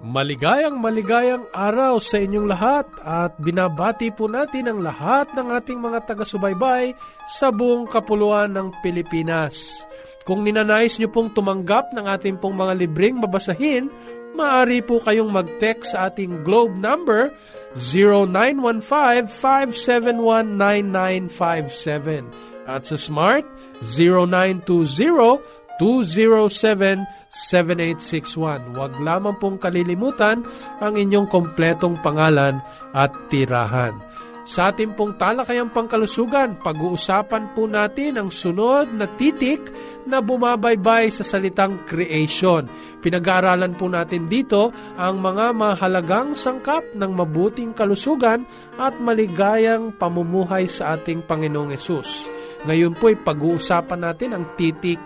Maligayang maligayang araw sa inyong lahat at binabati po natin ang lahat ng ating mga taga-subaybay sa buong kapuluan ng Pilipinas. Kung ninanais nyo pong tumanggap ng ating pong mga libreng babasahin, maaari po kayong mag-text sa ating globe number 0915-571-9957 at sa smart 0920 0917-7861. Huwag lamang pong kalilimutan ang inyong kompletong pangalan at tirahan. Sa ating pong talakayang pangkalusugan, pag-uusapan po natin ang sunod na titik na bumabaybay sa salitang creation. Pinag-aaralan po natin dito ang mga mahalagang sangkap ng mabuting kalusugan at maligayang pamumuhay sa ating Panginoong Yesus. Ngayon po ay pag-uusapan natin ang titik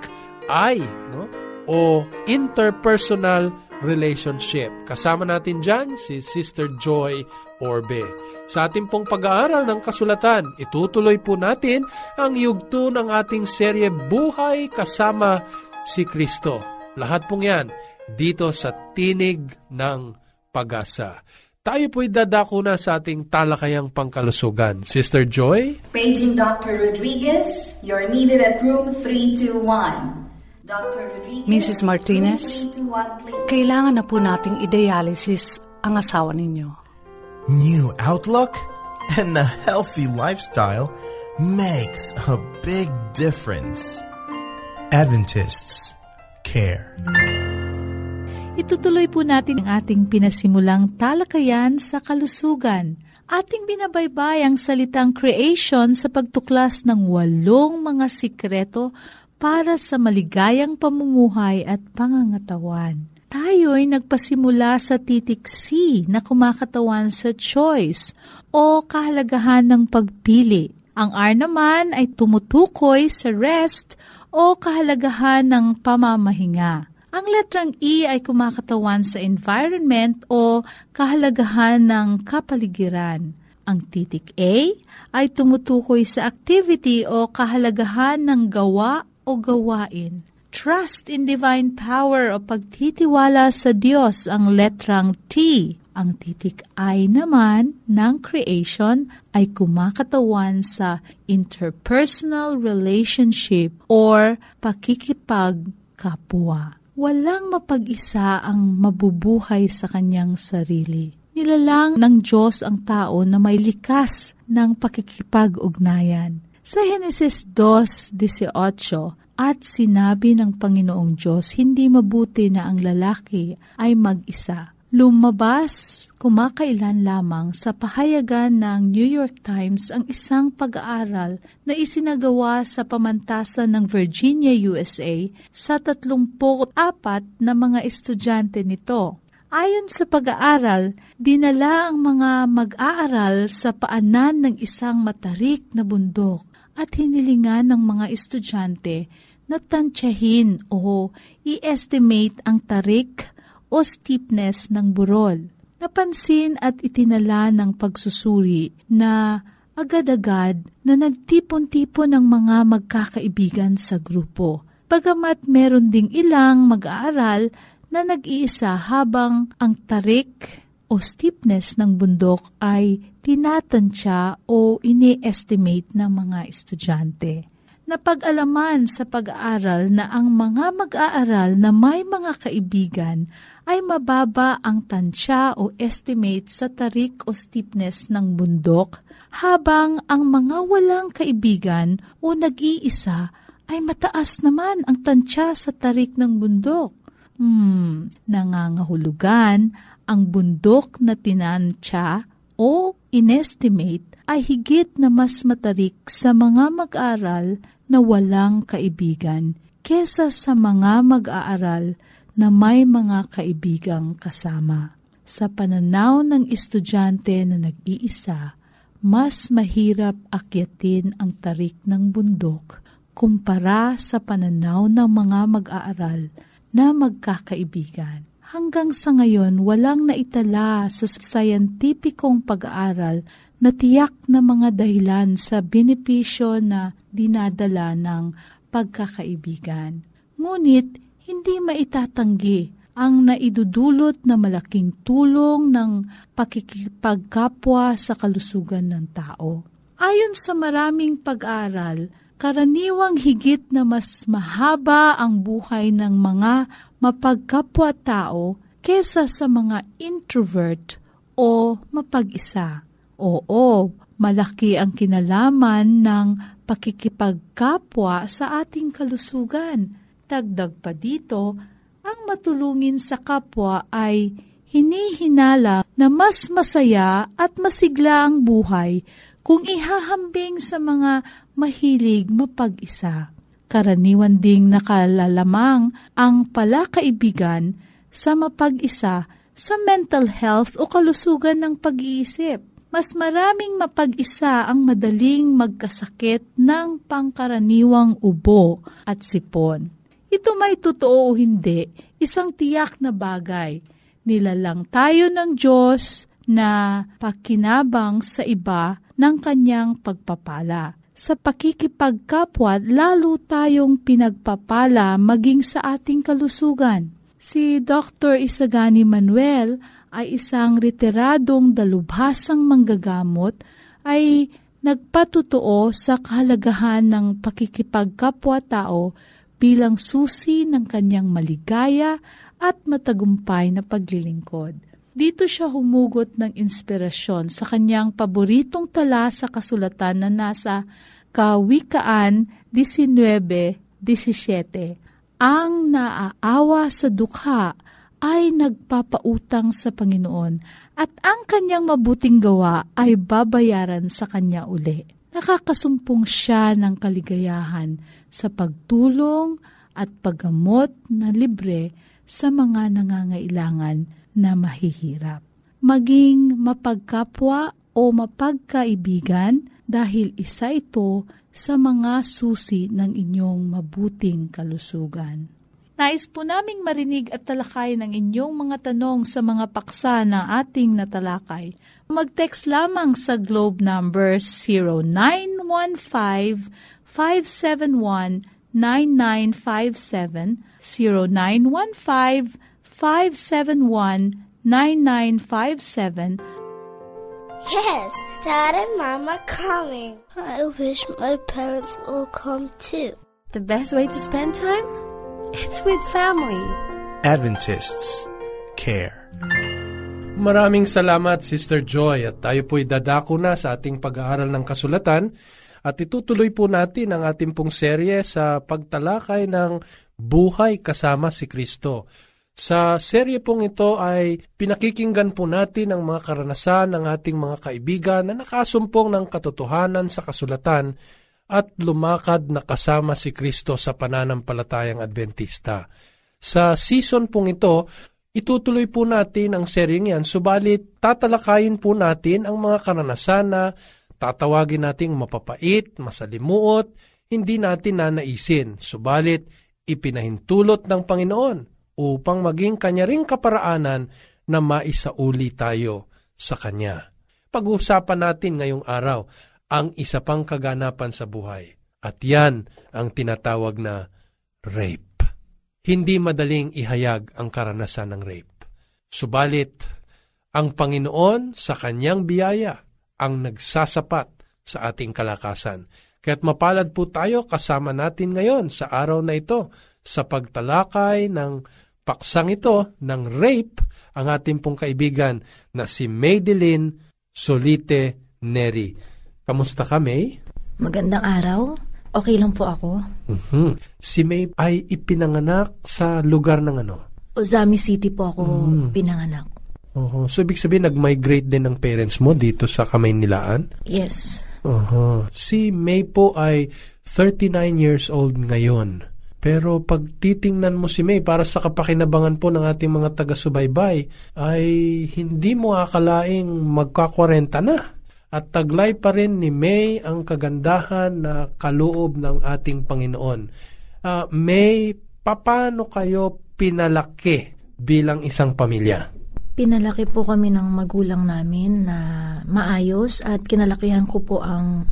I, no? o interpersonal relationship. Kasama natin dyan si Sister Joy Orbe. Sa ating pong pag-aaral ng kasulatan, itutuloy po natin ang yugto ng ating serye Buhay Kasama si Kristo. Lahat pong yan dito sa Tinig ng Pag-asa. Tayo po'y dadako na sa ating talakayang pangkalusugan. Sister Joy? Paging Dr. Rodriguez, you're needed at room 321. Mrs. Martinez, kailangan na po nating idealisis ang asawa ninyo. New outlook and a healthy lifestyle makes a big difference. Adventists care. Itutuloy po natin ang ating pinasimulang talakayan sa kalusugan. Ating binabaybay ang salitang creation sa pagtuklas ng walong mga sikreto para sa maligayang pamumuhay at pangangatawan. Tayo'y nagpasimula sa titik C na kumakatawan sa choice o kahalagahan ng pagpili. Ang R naman ay tumutukoy sa rest o kahalagahan ng pamamahinga. Ang letrang E ay kumakatawan sa environment o kahalagahan ng kapaligiran. Ang titik A ay tumutukoy sa activity o kahalagahan ng gawa o gawain. Trust in divine power o pagtitiwala sa Diyos ang letrang T. Ang titik I naman ng creation ay kumakatawan sa interpersonal relationship or pakikipagkapwa. Walang mapag-isa ang mabubuhay sa kanyang sarili. Nilalang ng Diyos ang tao na may likas ng pakikipag-ugnayan sa Genesis 2.18, at sinabi ng Panginoong Diyos, hindi mabuti na ang lalaki ay mag-isa. Lumabas kumakailan lamang sa pahayagan ng New York Times ang isang pag-aaral na isinagawa sa pamantasan ng Virginia, USA sa 34 na mga estudyante nito. Ayon sa pag-aaral, dinala ang mga mag-aaral sa paanan ng isang matarik na bundok at hinilingan ng mga estudyante na tansyahin o i-estimate ang tarik o steepness ng burol. Napansin at itinala ng pagsusuri na agad-agad na nagtipon-tipon ng mga magkakaibigan sa grupo. Pagamat meron ding ilang mag-aaral na nag-iisa habang ang tarik o steepness ng bundok ay tinatansya o ini-estimate ng mga estudyante. Napag-alaman sa pag-aaral na ang mga mag-aaral na may mga kaibigan ay mababa ang tansya o estimate sa tarik o steepness ng bundok, habang ang mga walang kaibigan o nag-iisa ay mataas naman ang tansya sa tarik ng bundok. Hmm, nangangahulugan ang bundok na tinansya o inestimate ay higit na mas matarik sa mga mag-aaral na walang kaibigan kesa sa mga mag-aaral na may mga kaibigang kasama. Sa pananaw ng estudyante na nag-iisa, mas mahirap akyatin ang tarik ng bundok kumpara sa pananaw ng mga mag-aaral na magkakaibigan. Hanggang sa ngayon, walang naitala sa sayantipikong pag-aaral na tiyak na mga dahilan sa benepisyo na dinadala ng pagkakaibigan. Ngunit hindi maitatanggi ang naidudulot na malaking tulong ng pakikipagkapwa sa kalusugan ng tao. Ayon sa maraming pag-aral, karaniwang higit na mas mahaba ang buhay ng mga mapagkapwa-tao kesa sa mga introvert o mapag-isa. Oo, malaki ang kinalaman ng pakikipagkapwa sa ating kalusugan. Dagdag pa dito, ang matulungin sa kapwa ay hinihinala na mas masaya at masigla ang buhay kung ihahambing sa mga mahilig mapag-isa. Karaniwan ding nakalalamang ang palakaibigan sa mapag-isa sa mental health o kalusugan ng pag-iisip mas maraming mapag-isa ang madaling magkasakit ng pangkaraniwang ubo at sipon. Ito may totoo o hindi, isang tiyak na bagay. Nilalang tayo ng Diyos na pakinabang sa iba ng kanyang pagpapala. Sa pakikipagkapwa, lalo tayong pinagpapala maging sa ating kalusugan. Si Dr. Isagani Manuel ay isang retiradong dalubhasang manggagamot ay nagpatutuo sa kahalagahan ng pakikipagkapwa-tao bilang susi ng kanyang maligaya at matagumpay na paglilingkod. Dito siya humugot ng inspirasyon sa kanyang paboritong tala sa kasulatan na nasa Kawikaan 19.17. Ang naaawa sa dukha ay nagpapautang sa Panginoon at ang kanyang mabuting gawa ay babayaran sa kanya uli. Nakakasumpong siya ng kaligayahan sa pagtulong at paggamot na libre sa mga nangangailangan na mahihirap. Maging mapagkapwa o mapagkaibigan dahil isa ito sa mga susi ng inyong mabuting kalusugan. Nais po naming marinig at talakay ng inyong mga tanong sa mga paksa na ating natalakay. Mag-text lamang sa globe number 0915-571-9957, 0915-571-9957. Yes, Dad and Mom are coming. I wish my parents will come too. The best way to spend time? It's with family. Adventists care. Maraming salamat Sister Joy at tayo po'y dadako na sa ating pag-aaral ng kasulatan at itutuloy po natin ang ating pong serye sa pagtalakay ng buhay kasama si Kristo. Sa serye pong ito ay pinakikinggan po natin ang mga karanasan ng ating mga kaibigan na nakasumpong ng katotohanan sa kasulatan at lumakad na kasama si Kristo sa pananampalatayang Adventista. Sa season pong ito, itutuloy po natin ang seryeng yan, subalit tatalakayin po natin ang mga karanasan na tatawagin nating mapapait, masalimuot, hindi natin nanaisin, subalit ipinahintulot ng Panginoon upang maging kanya ring kaparaanan na maisauli tayo sa Kanya. Pag-uusapan natin ngayong araw ang isa pang kaganapan sa buhay. At yan ang tinatawag na rape. Hindi madaling ihayag ang karanasan ng rape. Subalit, ang Panginoon sa kanyang biyaya ang nagsasapat sa ating kalakasan. Kaya't mapalad po tayo kasama natin ngayon sa araw na ito sa pagtalakay ng paksang ito ng rape ang ating pong kaibigan na si Madeline Solite Neri. Kamusta ka, May? Magandang araw. Okay lang po ako. Mhm. Si May ay ipinanganak sa lugar ng ano? Ozami City po ako pinanganak. Oho. So, ibig sabihin, nag-migrate din ng parents mo dito sa Kamaynilaan? Yes. Oho. Si May po ay 39 years old ngayon. Pero pag titingnan mo si May para sa kapakinabangan po ng ating mga taga-subaybay, ay hindi mo akalaing magka-40 na. At taglay pa rin ni May ang kagandahan na kaloob ng ating Panginoon. Ah, May, paano kayo pinalaki bilang isang pamilya? Pinalaki po kami ng magulang namin na maayos at kinalakihan ko po ang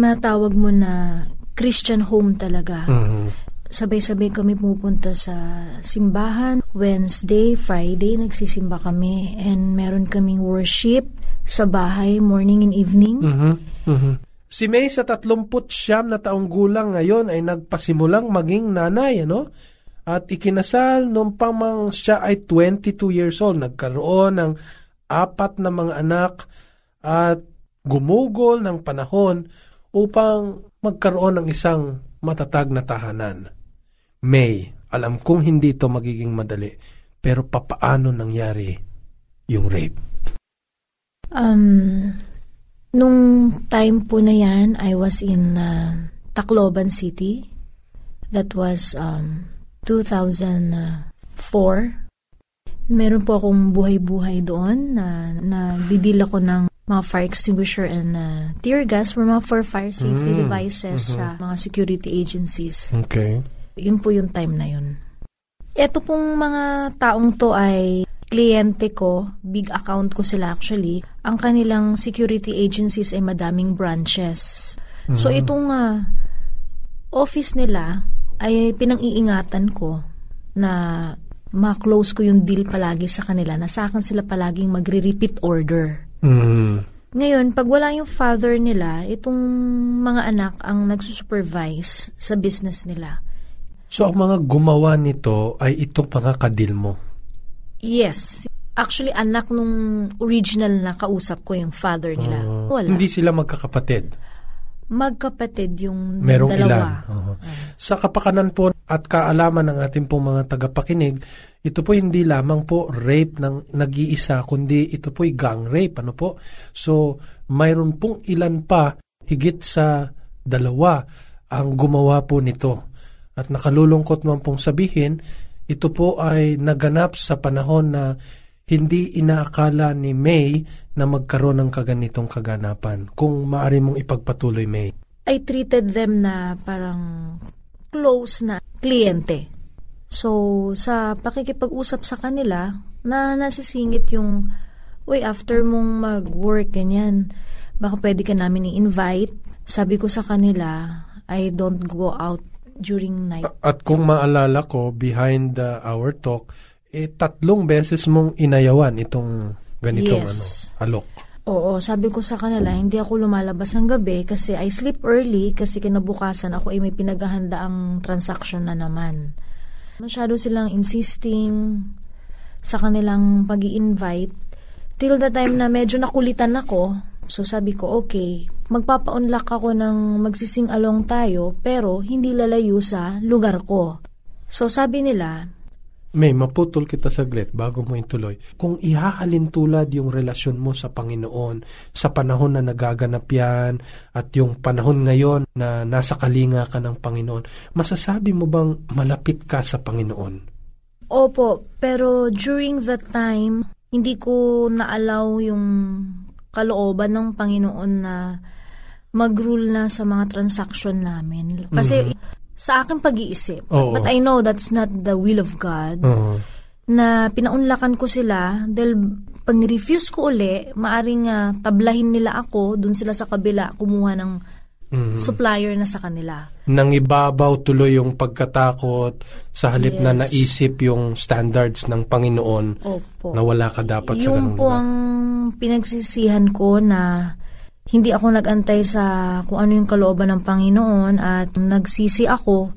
matawag mo na Christian home talaga. Mhm. Sabay-sabay kami pupunta sa simbahan. Wednesday, Friday, nagsisimba kami. And meron kaming worship sa bahay, morning and evening. Mhm. Mhm. Si May sa 39 na taong gulang ngayon ay nagpasimulang maging nanay, ano? At ikinasal nung pamang siya ay 22 years old. Nagkaroon ng apat na mga anak at gumugol ng panahon upang magkaroon ng isang matatag na tahanan. May, alam kong hindi ito magiging madali, pero papaano nangyari yung rape? Um, nung time po na yan, I was in uh, Tacloban City. That was um, 2004. Meron po akong buhay-buhay doon na nagdidil ako ng mga fire extinguisher and uh, tear gas for mga for fire safety Mm, devices sa mga security agencies. Okay. Yun po yung time na yun. Ito pong mga taong to ay kliyente ko, big account ko sila actually. Ang kanilang security agencies ay madaming branches. So itong ah, office nila ay pinang-iingatan ko na ma-close ko yung deal palagi sa kanila na sa akin sila palaging magre-repeat order. Mhm. Ngayon, pag wala yung father nila, itong mga anak ang nagsusupervise sa business nila. So, ang mga gumawa nito ay itong mga kadil mo. Yes. Actually, anak nung original na kausap ko yung father nila. Wala. Hindi sila magkakapatid. Magkapatid yung Merong dalawa. ilan. Oo. Sa kapakanan po at kaalaman ng ating pong mga tagapakinig, ito po hindi lamang po rape ng nag-iisa, kundi ito po'y gang rape. Ano po? So, mayroon pong ilan pa, higit sa dalawa, ang gumawa po nito. At nakalulungkot man pong sabihin, ito po ay naganap sa panahon na hindi inaakala ni May na magkaroon ng kaganitong kaganapan. Kung maaari mong ipagpatuloy, May. I treated them na parang close na kliyente. So, sa pakikipag-usap sa kanila, na nasisingit yung, uy, after mong mag-work, ganyan, baka pwede ka namin i-invite. Sabi ko sa kanila, I don't go out during night. At kung maalala ko, behind the our talk, eh, tatlong beses mong inayawan itong ganitong Yes. ano, alok. Oo, sabi ko sa kanila, hindi ako lumalabas ng gabi kasi I sleep early kasi kinabukasan ako ay may pinaghahanda ang transaction na naman. Masyado silang insisting sa kanilang pag invite Till the time na medyo nakulitan ako, so sabi ko, okay, magpapa-unlock ako ng magsising along tayo pero hindi lalayo sa lugar ko. So sabi nila, May, maputol kita saglit bago mo ituloy. Kung ihahalin tulad yung relasyon mo sa Panginoon sa panahon na nagaganap yan at yung panahon ngayon na nasa kalinga ka ng Panginoon, masasabi mo bang malapit ka sa Panginoon? Opo, pero during that time, hindi ko naalaw yung kalooban ng Panginoon na mag-rule na sa mga transaction namin. Kasi sa aking pag-iisip, Oo. but I know that's not the will of God, Oo. na pinaunlakan ko sila dahil pag ni-refuse ko uli, maaring ah, tablahin nila ako, dun sila sa kabila kumuha ng Mhm. supplier na sa kanila. nang ibabaw tuloy yung pagkatakot sa halip na Yes. naisip yung standards ng Panginoon Opo. na wala ka dapat sa Yung ganung po ang pinagsisihan ko na hindi ako nagantay sa kung ano yung kalooban ng Panginoon at nagsisi ako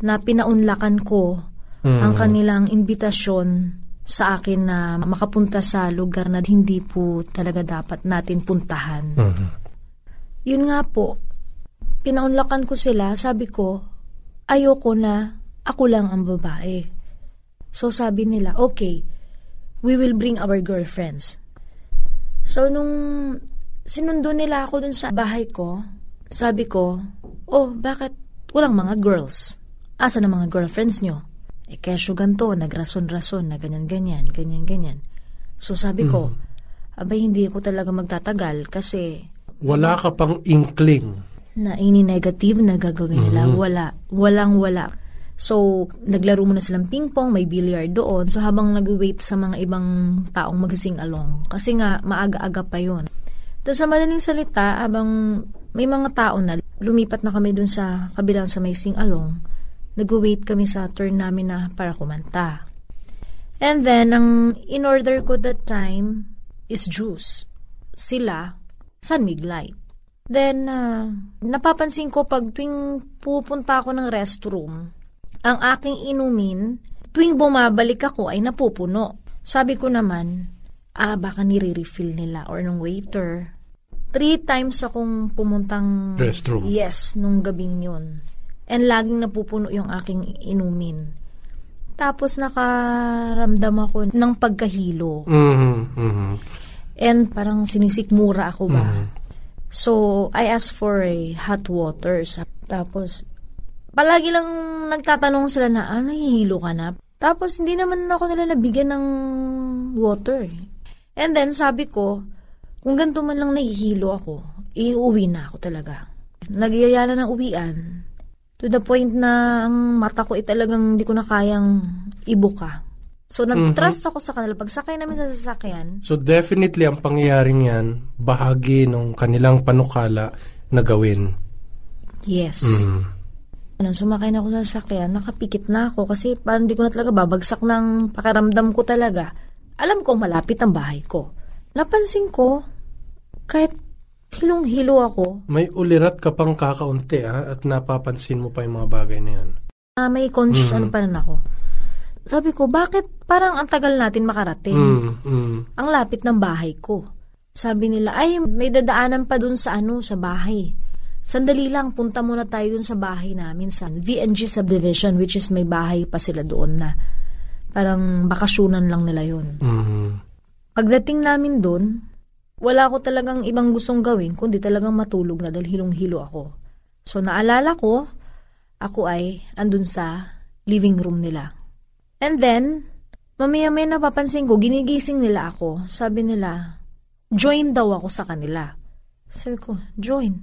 na pinaunlakan ko Mm. ang kanilang imbitasyon sa akin na makapunta sa lugar na hindi po talaga dapat natin puntahan. Mhm. Yun nga po, pinaunlakan ko sila, sabi ko, ayoko na ako lang ang babae. So sabi nila, okay, we will bring our girlfriends. So nung sinundo nila ako dun sa bahay ko, sabi ko, oh, bakit walang mga girls? Asa na mga girlfriends nyo? Eh, kesyo ganto, nagrason-rason na ganyan-ganyan, ganyan-ganyan. So sabi ko, abay hindi ako talaga magtatagal kasi Wala ka pang inkling. Na any negative na gagawin nila. Wala. Walang wala. So, naglaro muna silang ping-pong, may billiard doon. So, habang nag-wait sa mga ibang taong mag-sing along. Kasi nga, maaga-aga pa yon Tapos sa madaling salita, habang may mga tao na, lumipat na kami dun sa kabilang sa may sing along, nag-wait kami sa turn namin na para kumanta. And then, ang in-order ko that time is juice. Sila, San Mig Light. Then, ah, napapansin ko pag tuwing pupunta ako ng restroom, ang aking inumin, tuwing bumabalik ako ay napupuno. Sabi ko naman, ah, baka nire-refill nila or ng waiter. Three times akong pumuntang... Restroom. Yes, nung gabing yun. And laging napupuno yung aking inumin. Tapos nakaramdam ako ng pagkahilo. Mhm, mhm. And parang sinisikmura ako ba. So, I asked for a hot water. Tapos, palagi lang nagtatanong sila na, ah, nahihilo ka na? Tapos, hindi naman ako nila nabigyan ng water. And then, sabi ko, kung ganito man lang nahihilo ako, iuwi na ako talaga. Nagyaya na ng uwian. To the point na ang mata ko ay talagang hindi ko na kayang ibuka. So, nag-trust ako sa kanila. Pagsakay namin sa sasakyan, So definitely ang pangyayaring yan, bahagi ng kanilang panukala na gawin. yes. Mhm. Nung sumakay na ako sa sasakyan, nakapikit na ako kasi parang hindi ko na talaga babagsak ng pakaramdam ko talaga. Alam ko malapit ang bahay ko. Napansin ko, kahit hilong-hilo ako, May ulirat ka pang kakaunti ha, at napapansin mo pa yung mga bagay na yan. ah, may conscious ano pa rin ako. Sabi ko, bakit parang ang tagal natin makarating? Mm, mm. Ang lapit ng bahay ko. Sabi nila, ay, may dadaanan pa dun sa ano, sa bahay. Sandali lang, punta muna tayo dun sa bahay namin sa VNG subdivision, which is may bahay pa sila doon na parang bakasyonan lang nila yun. Mhm. Pagdating namin doon, wala ko talagang ibang gustong gawin, kundi talagang matulog na dahil hilong-hilo ako. So naalala ko, ako ay andun sa living room nila. And then, mamaya may napapansin ko, ginigising nila ako. Sabi nila, join daw ako sa kanila. Sabi ko, join.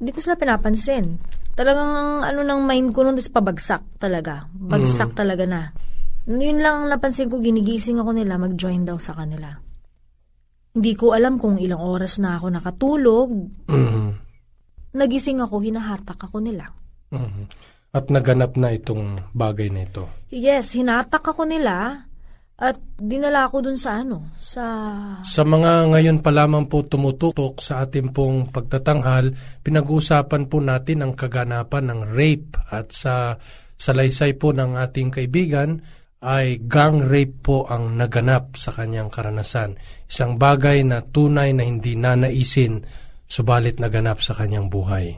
Hindi ko sila pinapansin. Talagang ano ng mind ko nun is pabagsak talaga. Bagsak talaga na. Yun lang ang napansin ko, ginigising ako nila, mag-join daw sa kanila. Hindi ko alam kung ilang oras na ako nakatulog. Mhm. Nagising ako, hinahatak ako nila. Mhm. At naganap na itong bagay na ito. Yes, hinatak ako nila at dinala ako dun sa ano, sa... Sa mga ngayon pa lamang po tumututok sa ating pong pagtatanghal, pinag-uusapan po natin ang kaganapan ng rape at sa salaysay po ng ating kaibigan ay gang rape po ang naganap sa kanyang karanasan. Isang bagay na tunay na hindi nanaisin subalit naganap sa kanyang buhay.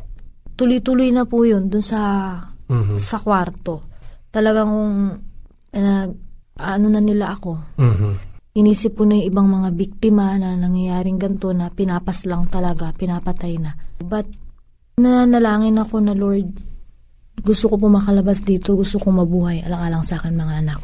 Tuloy-tuloy na po yun dun sa Mhm. sa kwarto. Talagang nag ano na nila ako. Mhm. Inisip ko na yung ibang mga biktima na nangyayaring ganito na pinapas lang talaga, pinapatay na. But nanalangin ako na Lord, gusto ko po makalabas dito, gusto ko mabuhay, alang-alang sa akin mga anak.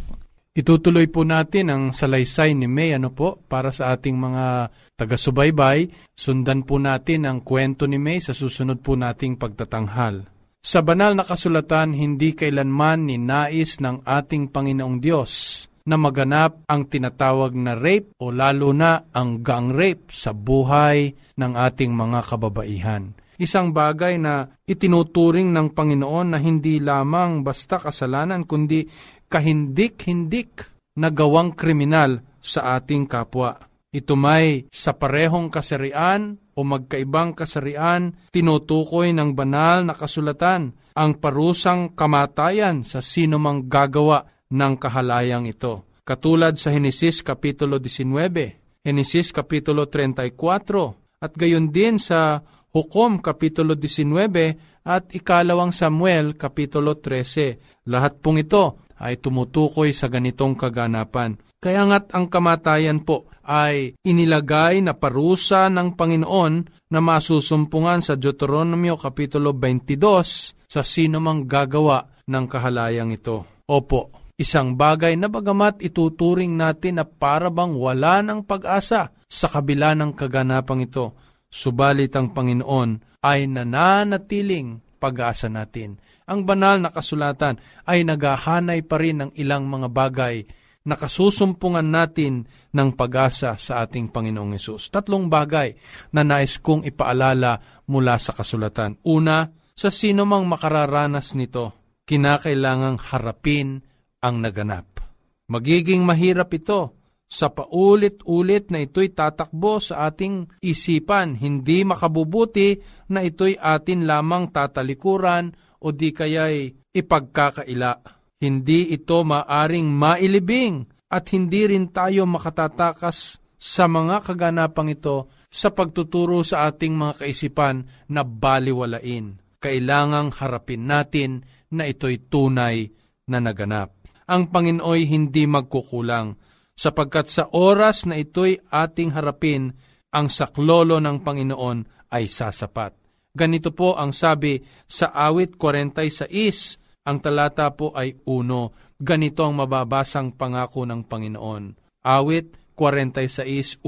Itutuloy po natin ang salaysay ni May ano po para sa ating mga taga-subaybay. Sundan po natin ang kwento ni May sa susunod po nating pagtatanghal. Sa banal na kasulatan, hindi kailanman ninais ng ating Panginoong Diyos na maganap ang tinatawag na rape o lalo na ang gang rape sa buhay ng ating mga kababaihan. Isang bagay na itinuturing ng Panginoon na hindi lamang basta kasalanan kundi kahindik-hindik na gawang kriminal sa ating kapwa. Ito may sa parehong kasarian o magkaibang kasarian, tinutukoy ng banal na kasulatan ang parusang kamatayan sa sinumang gagawa ng kahalayang ito. Katulad sa Henesis Kapitulo 19, Henesis Kapitulo 34, at gayon din sa Hukom Kapitulo 19 at Ikalawang Samuel Kapitulo 13. Lahat pong ito ay tumutukoy sa ganitong kaganapan. Kaya nga't ang kamatayan po ay inilagay na parusa ng Panginoon na masusumpungan sa Deuteronomio Kapitulo 22 sa sino mang gagawa ng kahalayang ito. Opo, isang bagay na bagamat ituturing natin na para bang wala ng pag-asa sa kabila ng kaganapang ito, subalit ang Panginoon ay nananatiling pag-asa natin. Ang banal na kasulatan ay naghahanay pa rin ng ilang mga bagay na kasusumpungan natin ng pag-asa sa ating Panginoong Yesus. Tatlong bagay na nais kong ipaalala mula sa kasulatan. Una, sa sino mang makararanas nito, kinakailangang harapin ang naganap. Magiging mahirap ito sa paulit-ulit na ito'y tatakbo sa ating isipan, hindi makabubuti na ito'y atin lamang tatalikuran o di kaya'y ipagkakaila hindi ito maaring mailibing at hindi rin tayo makatatakas sa mga kaganapang ito sa pagtuturo sa ating mga kaisipan na baliwalain. Kailangang harapin natin na ito'y tunay na naganap. Ang Panginooy hindi magkukulang sapagkat sa oras na ito'y ating harapin, ang saklolo ng Panginoon ay sasapat. Ganito po ang sabi sa awit 46 ang talata po ay uno. Ganito ang mababasang pangako ng Panginoon. Awit 46.1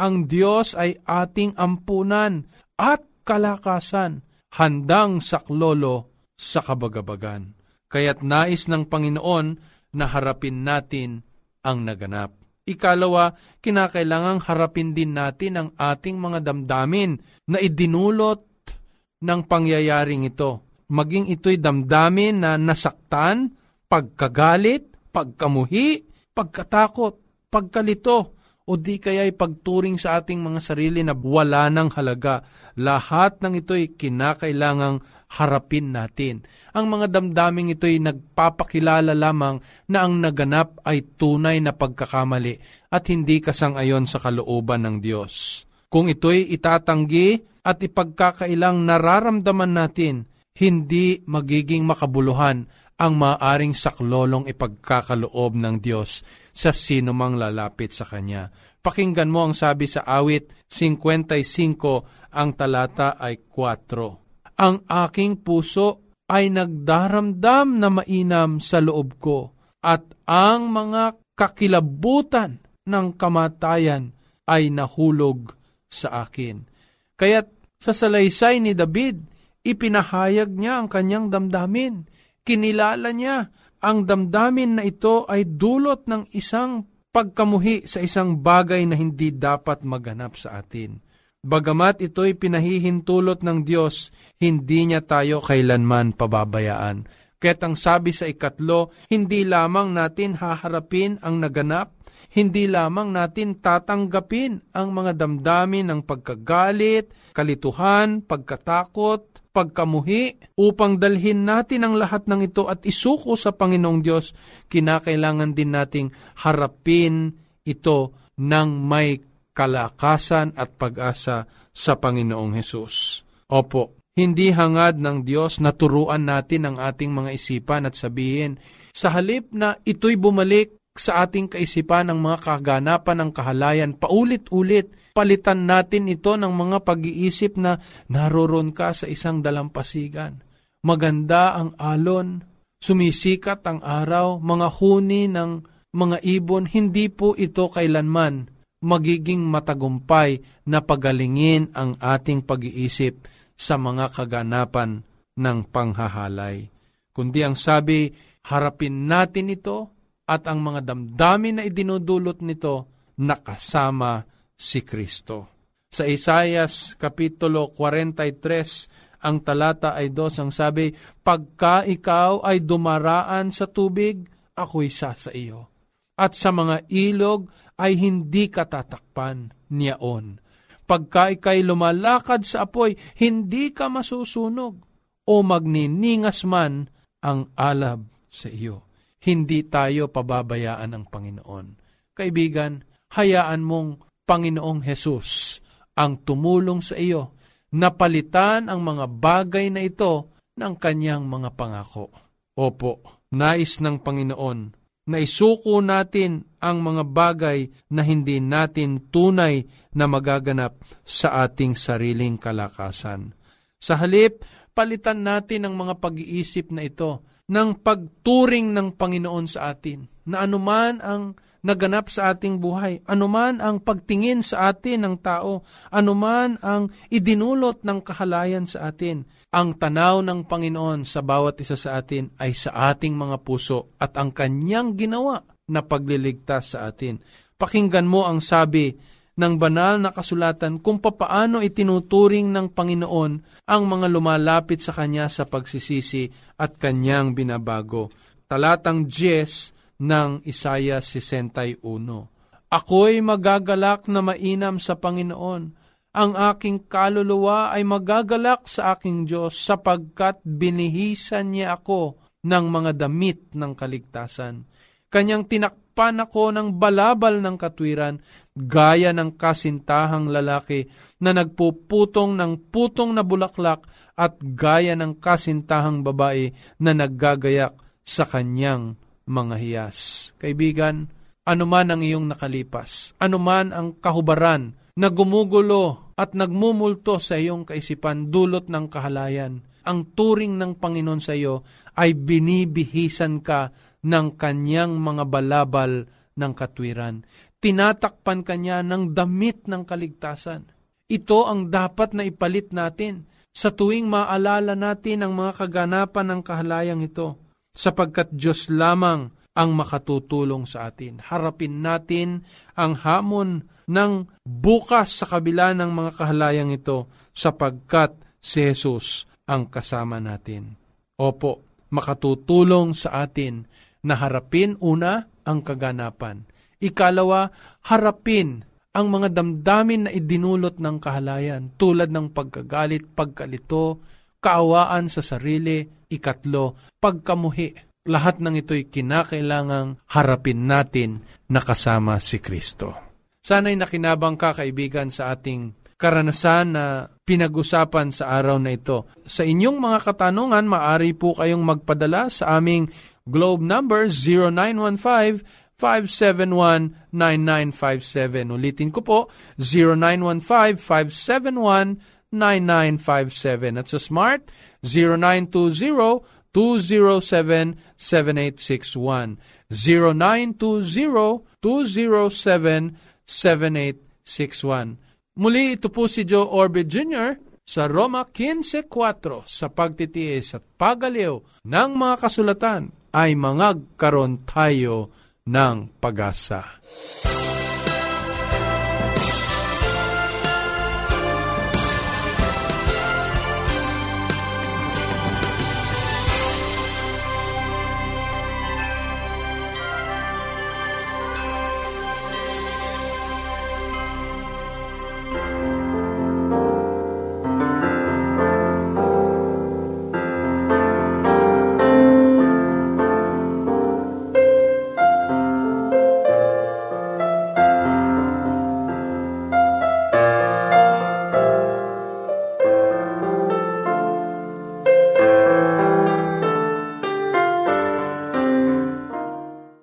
Ang Diyos ay ating ampunan at kalakasan, handang saklolo sa kabagabagan. Kaya't nais ng Panginoon na harapin natin ang naganap. Ikalawa, kinakailangang harapin din natin ang ating mga damdamin na idinulot ng pangyayaring ito maging ito'y damdamin na nasaktan, pagkagalit, pagkamuhi, pagkatakot, pagkalito, o di kaya'y pagturing sa ating mga sarili na wala ng halaga. Lahat ng ito'y kinakailangang harapin natin. Ang mga damdaming ito'y nagpapakilala lamang na ang naganap ay tunay na pagkakamali at hindi kasang-ayon sa kalooban ng Diyos. Kung ito'y itatanggi at ipagkakailang nararamdaman natin, hindi magiging makabuluhan ang maaring saklolong ipagkakaloob ng Diyos sa sino mang lalapit sa Kanya. Pakinggan mo ang sabi sa awit 55, ang talata ay 4. Ang aking puso ay nagdaramdam na mainam sa loob ko at ang mga kakilabutan ng kamatayan ay nahulog sa akin. Kaya't sa salaysay ni David, ipinahayag niya ang kanyang damdamin. Kinilala niya ang damdamin na ito ay dulot ng isang pagkamuhi sa isang bagay na hindi dapat maganap sa atin. Bagamat ito'y pinahihintulot ng Diyos, hindi niya tayo kailanman pababayaan. Kaya't ang sabi sa ikatlo, hindi lamang natin haharapin ang naganap, hindi lamang natin tatanggapin ang mga damdamin ng pagkagalit, kalituhan, pagkatakot, pagkamuhi upang dalhin natin ang lahat ng ito at isuko sa Panginoong Diyos, kinakailangan din nating harapin ito ng may kalakasan at pag-asa sa Panginoong Hesus. Opo, hindi hangad ng Diyos na turuan natin ang ating mga isipan at sabihin, sa halip na ito'y bumalik sa ating kaisipan ng mga kaganapan ng kahalayan paulit-ulit. Palitan natin ito ng mga pag-iisip na naroron ka sa isang dalampasigan. Maganda ang alon, sumisikat ang araw, mga huni ng mga ibon, hindi po ito kailanman magiging matagumpay na pagalingin ang ating pag-iisip sa mga kaganapan ng panghahalay. Kundi ang sabi, harapin natin ito at ang mga damdamin na idinudulot nito nakasama si Kristo. Sa Isayas Kapitulo 43, ang talata ay dos ang sabi, Pagka ikaw ay dumaraan sa tubig, ako'y sa sa iyo. At sa mga ilog ay hindi katatakpan niyaon. Pagka ikay lumalakad sa apoy, hindi ka masusunog o magniningas man ang alab sa iyo. Hindi tayo pababayaan ng Panginoon. Kaibigan, hayaan mong Panginoong Hesus ang tumulong sa iyo napalitan ang mga bagay na ito ng kanyang mga pangako. Opo, nais ng Panginoon na isuko natin ang mga bagay na hindi natin tunay na magaganap sa ating sariling kalakasan. Sa halip, palitan natin ang mga pag-iisip na ito ng pagturing ng Panginoon sa atin, na anuman ang naganap sa ating buhay, anuman ang pagtingin sa atin ng tao, anuman ang idinulot ng kahalayan sa atin, ang tanaw ng Panginoon sa bawat isa sa atin ay sa ating mga puso at ang kanyang ginawa na pagliligtas sa atin. Pakinggan mo ang sabi ng banal na kasulatan kung papaano itinuturing ng Panginoon ang mga lumalapit sa Kanya sa pagsisisi at Kanyang binabago. Talatang 10 ng Isaya 61. Ako'y magagalak na mainam sa Panginoon. Ang aking kaluluwa ay magagalak sa aking Diyos sapagkat binihisan niya ako ng mga damit ng kaligtasan. Kanyang tinakpan ako ng balabal ng katwiran, gaya ng kasintahang lalaki na nagpuputong ng putong na bulaklak at gaya ng kasintahang babae na naggagayak sa kanyang mga hiyas. Kaibigan, anuman ang iyong nakalipas, anuman ang kahubaran na gumugulo at nagmumulto sa iyong kaisipan dulot ng kahalayan, ang turing ng Panginoon sa iyo ay binibihisan ka ng kanyang mga balabal ng katwiran. Tinatakpan kanya ng damit ng kaligtasan. Ito ang dapat na ipalit natin sa tuwing maalala natin ang mga kaganapan ng kahalayang ito sapagkat Diyos lamang ang makatutulong sa atin. Harapin natin ang hamon ng bukas sa kabila ng mga kahalayang ito sapagkat si Jesus ang kasama natin. Opo, makatutulong sa atin na harapin una ang kaganapan. Ikalawa, harapin ang mga damdamin na idinulot ng kahalayan tulad ng pagkagalit, pagkalito, kaawaan sa sarili, ikatlo, pagkamuhi. Lahat ng ito'y kinakailangang harapin natin na kasama si Kristo. Sana'y nakinabang ka kaibigan sa ating karanasan na pinag-usapan sa araw na ito. Sa inyong mga katanungan, maaari po kayong magpadala sa aming globe number 0915 571-9957. Ulitin ko po, 0915-571-9957. 0917 at sa Smart 0920-207-7861 0920-207-7861 Muli ito po si Joe Orbit Jr. sa Roma 15.4 sa pagtitiis at pagaliw ng mga kasulatan ay mangagkaroon tayo ng pag-asa.